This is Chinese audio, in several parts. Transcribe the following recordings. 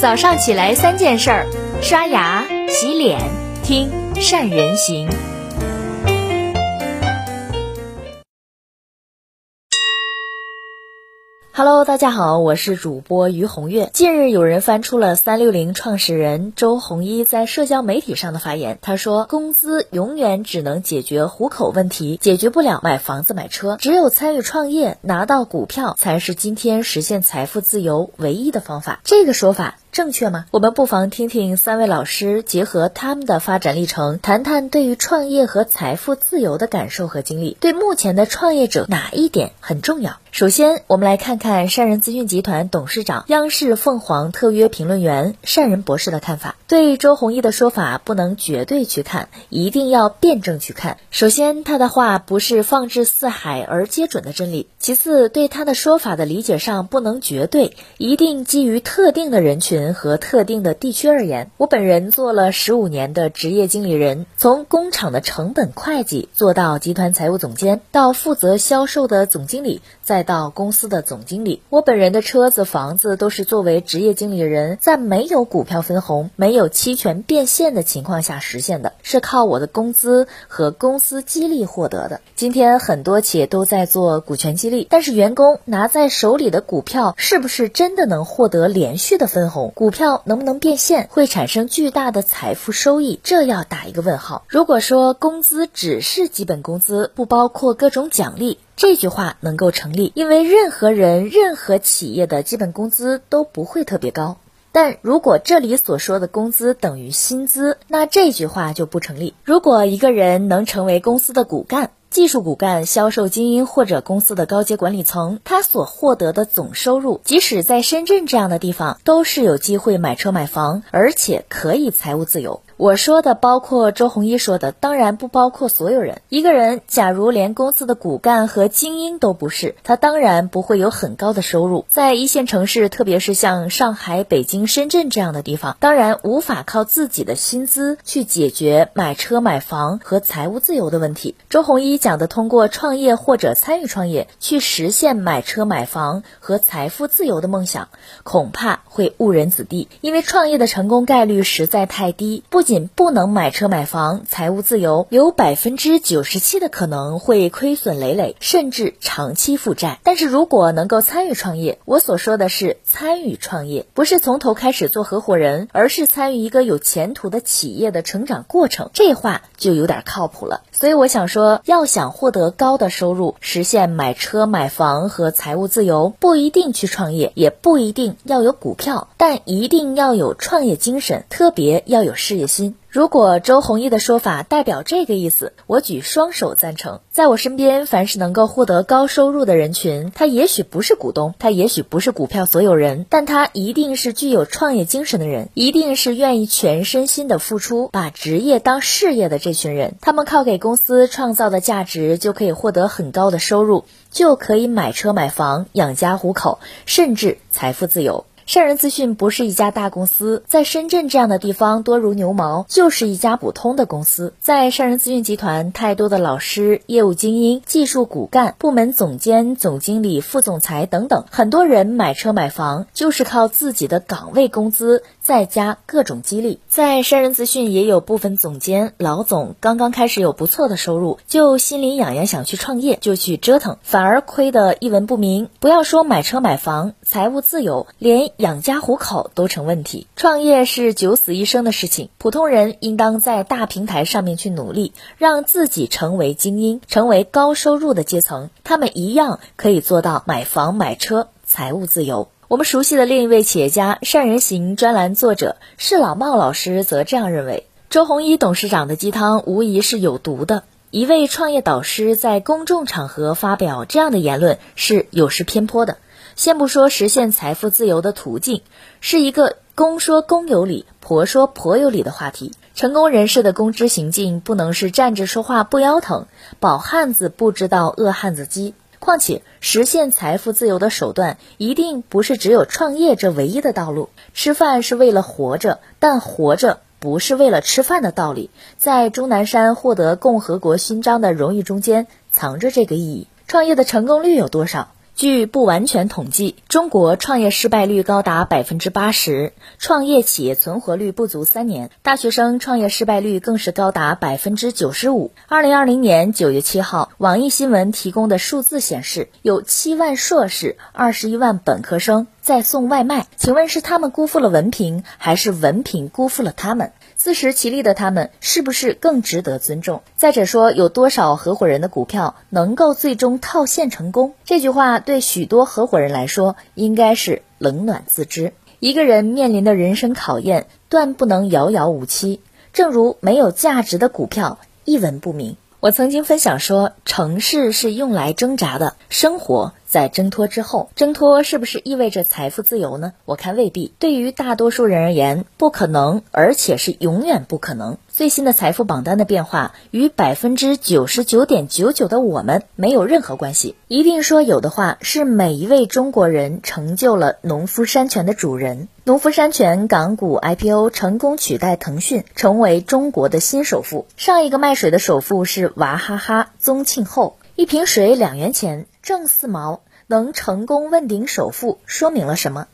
早上起来三件事儿：刷牙、洗脸、听善人行。Hello，大家好，我是主播于红月。近日有人翻出了三六零创始人周鸿祎在社交媒体上的发言，他说：“工资永远只能解决糊口问题，解决不了买房子买车。只有参与创业，拿到股票，才是今天实现财富自由唯一的方法。”这个说法。正确吗？我们不妨听听三位老师结合他们的发展历程，谈谈对于创业和财富自由的感受和经历。对目前的创业者哪一点很重要？首先，我们来看看善人资讯集团董事长、央视凤凰特约评论员善人博士的看法。对周鸿祎的说法，不能绝对去看，一定要辩证去看。首先，他的话不是放之四海而皆准的真理；其次，对他的说法的理解上不能绝对，一定基于特定的人群。人和特定的地区而言，我本人做了十五年的职业经理人，从工厂的成本会计做到集团财务总监，到负责销售的总经理，再到公司的总经理。我本人的车子、房子都是作为职业经理人，在没有股票分红、没有期权变现的情况下实现的，是靠我的工资和公司激励获得的。今天很多企业都在做股权激励，但是员工拿在手里的股票是不是真的能获得连续的分红？股票能不能变现，会产生巨大的财富收益？这要打一个问号。如果说工资只是基本工资，不包括各种奖励，这句话能够成立，因为任何人、任何企业的基本工资都不会特别高。但如果这里所说的工资等于薪资，那这句话就不成立。如果一个人能成为公司的骨干，技术骨干、销售精英或者公司的高阶管理层，他所获得的总收入，即使在深圳这样的地方，都是有机会买车买房，而且可以财务自由。我说的包括周鸿祎说的，当然不包括所有人。一个人假如连公司的骨干和精英都不是，他当然不会有很高的收入。在一线城市，特别是像上海、北京、深圳这样的地方，当然无法靠自己的薪资去解决买车买房和财务自由的问题。周鸿祎讲的通过创业或者参与创业去实现买车买房和财富自由的梦想，恐怕会误人子弟，因为创业的成功概率实在太低。不。仅不能买车买房，财务自由有百分之九十七的可能会亏损累累，甚至长期负债。但是如果能够参与创业，我所说的是参与创业，不是从头开始做合伙人，而是参与一个有前途的企业的成长过程，这话就有点靠谱了。所以我想说，要想获得高的收入，实现买车买房和财务自由，不一定去创业，也不一定要有股票，但一定要有创业精神，特别要有事业心。如果周鸿祎的说法代表这个意思，我举双手赞成。在我身边，凡是能够获得高收入的人群，他也许不是股东，他也许不是股票所有人，但他一定是具有创业精神的人，一定是愿意全身心的付出，把职业当事业的这群人。他们靠给公司创造的价值，就可以获得很高的收入，就可以买车买房，养家糊口，甚至财富自由。善人资讯不是一家大公司，在深圳这样的地方多如牛毛，就是一家普通的公司。在善人资讯集团，太多的老师、业务精英、技术骨干、部门总监、总经理、副总裁等等，很多人买车买房就是靠自己的岗位工资，再加各种激励。在善人资讯也有部分总监、老总刚刚开始有不错的收入，就心里痒痒想去创业，就去折腾，反而亏得一文不名。不要说买车买房，财务自由，连。养家糊口都成问题，创业是九死一生的事情。普通人应当在大平台上面去努力，让自己成为精英，成为高收入的阶层。他们一样可以做到买房买车，财务自由。我们熟悉的另一位企业家、善人行专栏作者施老茂老师则这样认为：周鸿祎董事长的鸡汤无疑是有毒的。一位创业导师在公众场合发表这样的言论是有失偏颇的。先不说实现财富自由的途径，是一个公说公有理，婆说婆有理的话题。成功人士的公知行径不能是站着说话不腰疼，饱汉子不知道饿汉子饥。况且，实现财富自由的手段一定不是只有创业这唯一的道路。吃饭是为了活着，但活着不是为了吃饭的道理，在钟南山获得共和国勋章的荣誉中间藏着这个意义。创业的成功率有多少？据不完全统计，中国创业失败率高达百分之八十，创业企业存活率不足三年，大学生创业失败率更是高达百分之九十五。二零二零年九月七号，网易新闻提供的数字显示，有七万硕士、二十一万本科生在送外卖。请问是他们辜负了文凭，还是文凭辜负了他们？自食其力的他们是不是更值得尊重？再者说，有多少合伙人的股票能够最终套现成功？这句话对许多合伙人来说，应该是冷暖自知。一个人面临的人生考验，断不能遥遥无期。正如没有价值的股票，一文不名。我曾经分享说，城市是用来挣扎的，生活。在挣脱之后，挣脱是不是意味着财富自由呢？我看未必。对于大多数人而言，不可能，而且是永远不可能。最新的财富榜单的变化与百分之九十九点九九的我们没有任何关系。一定说有的话，是每一位中国人成就了农夫山泉的主人。农夫山泉港股 IPO 成功取代腾讯，成为中国的新首富。上一个卖水的首富是娃哈哈宗庆后，一瓶水两元钱。郑四毛能成功问鼎首富，说明了什么？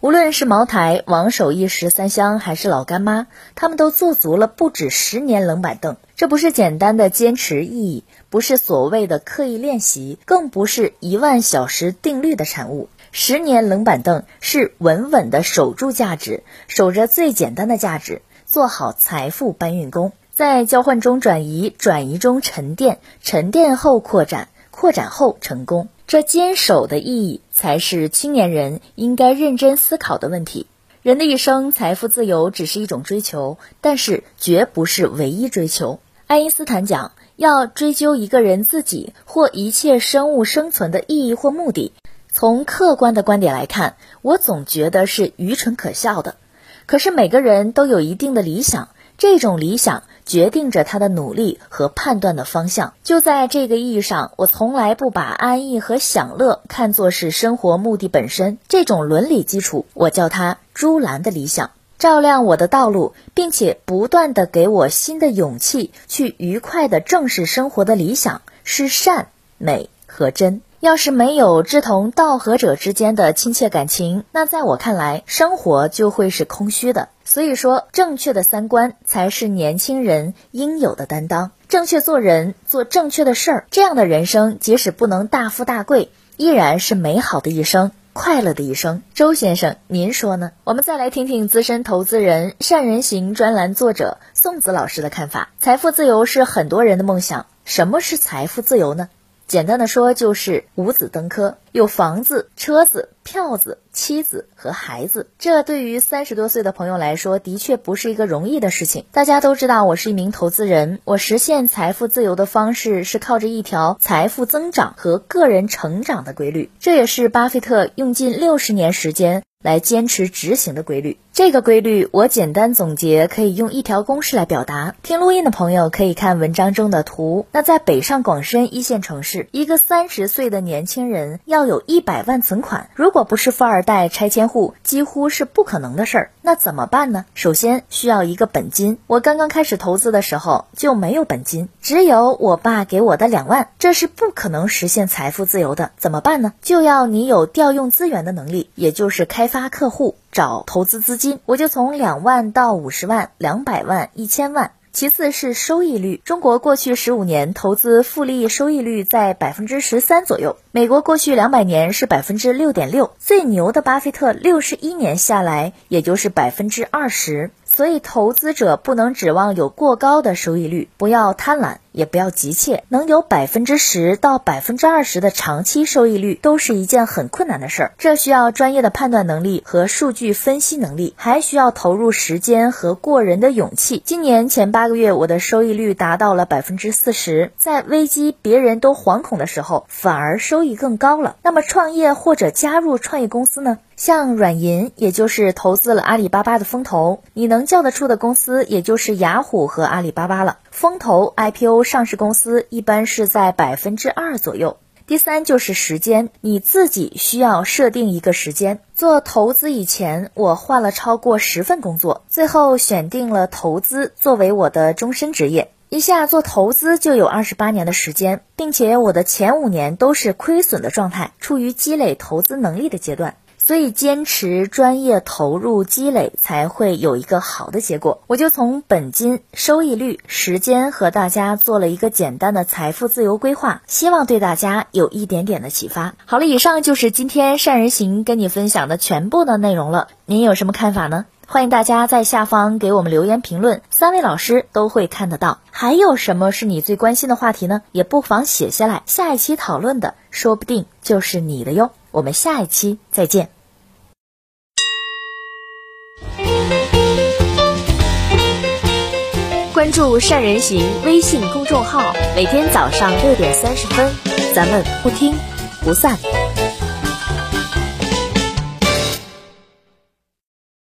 无论是茅台、王守义十三香，还是老干妈，他们都做足了不止十年冷板凳。这不是简单的坚持意义，不是所谓的刻意练习，更不是一万小时定律的产物。十年冷板凳是稳稳的守住价值，守着最简单的价值，做好财富搬运工，在交换中转移，转移中沉淀，沉淀后扩展。扩展后成功，这坚守的意义才是青年人应该认真思考的问题。人的一生，财富自由只是一种追求，但是绝不是唯一追求。爱因斯坦讲，要追究一个人自己或一切生物生存的意义或目的，从客观的观点来看，我总觉得是愚蠢可笑的。可是每个人都有一定的理想。这种理想决定着他的努力和判断的方向。就在这个意义上，我从来不把安逸和享乐看作是生活目的本身。这种伦理基础，我叫它“朱兰的理想”，照亮我的道路，并且不断的给我新的勇气，去愉快的正视生活的理想是善、美和真。要是没有志同道合者之间的亲切感情，那在我看来，生活就会是空虚的。所以说，正确的三观才是年轻人应有的担当。正确做人，做正确的事儿，这样的人生，即使不能大富大贵，依然是美好的一生，快乐的一生。周先生，您说呢？我们再来听听资深投资人、善人行专栏作者宋子老师的看法。财富自由是很多人的梦想。什么是财富自由呢？简单的说，就是五子登科，有房子、车子、票子、妻子和孩子。这对于三十多岁的朋友来说，的确不是一个容易的事情。大家都知道，我是一名投资人，我实现财富自由的方式是靠着一条财富增长和个人成长的规律。这也是巴菲特用近六十年时间来坚持执行的规律。这个规律我简单总结，可以用一条公式来表达。听录音的朋友可以看文章中的图。那在北上广深一线城市，一个三十岁的年轻人要要有一百万存款，如果不是富二代、拆迁户，几乎是不可能的事儿。那怎么办呢？首先需要一个本金。我刚刚开始投资的时候就没有本金，只有我爸给我的两万，这是不可能实现财富自由的。怎么办呢？就要你有调用资源的能力，也就是开发客户。找投资资金，我就从两万到五十万、两百万、一千万。其次是收益率，中国过去十五年投资复利收益率在百分之十三左右，美国过去两百年是百分之六点六，最牛的巴菲特六十一年下来也就是百分之二十。所以，投资者不能指望有过高的收益率，不要贪婪，也不要急切。能有百分之十到百分之二十的长期收益率，都是一件很困难的事儿。这需要专业的判断能力和数据分析能力，还需要投入时间和过人的勇气。今年前八个月，我的收益率达到了百分之四十，在危机别人都惶恐的时候，反而收益更高了。那么，创业或者加入创业公司呢？像软银，也就是投资了阿里巴巴的风投，你能叫得出的公司，也就是雅虎和阿里巴巴了。风投 IPO 上市公司一般是在百分之二左右。第三就是时间，你自己需要设定一个时间。做投资以前，我换了超过十份工作，最后选定了投资作为我的终身职业。一下做投资就有二十八年的时间，并且我的前五年都是亏损的状态，处于积累投资能力的阶段。所以坚持专业投入积累才会有一个好的结果。我就从本金、收益率、时间和大家做了一个简单的财富自由规划，希望对大家有一点点的启发。好了，以上就是今天善人行跟你分享的全部的内容了。您有什么看法呢？欢迎大家在下方给我们留言评论，三位老师都会看得到。还有什么是你最关心的话题呢？也不妨写下来，下一期讨论的说不定就是你的哟。我们下一期再见。关注善人行微信公众号，每天早上六点三十分，咱们不听不散。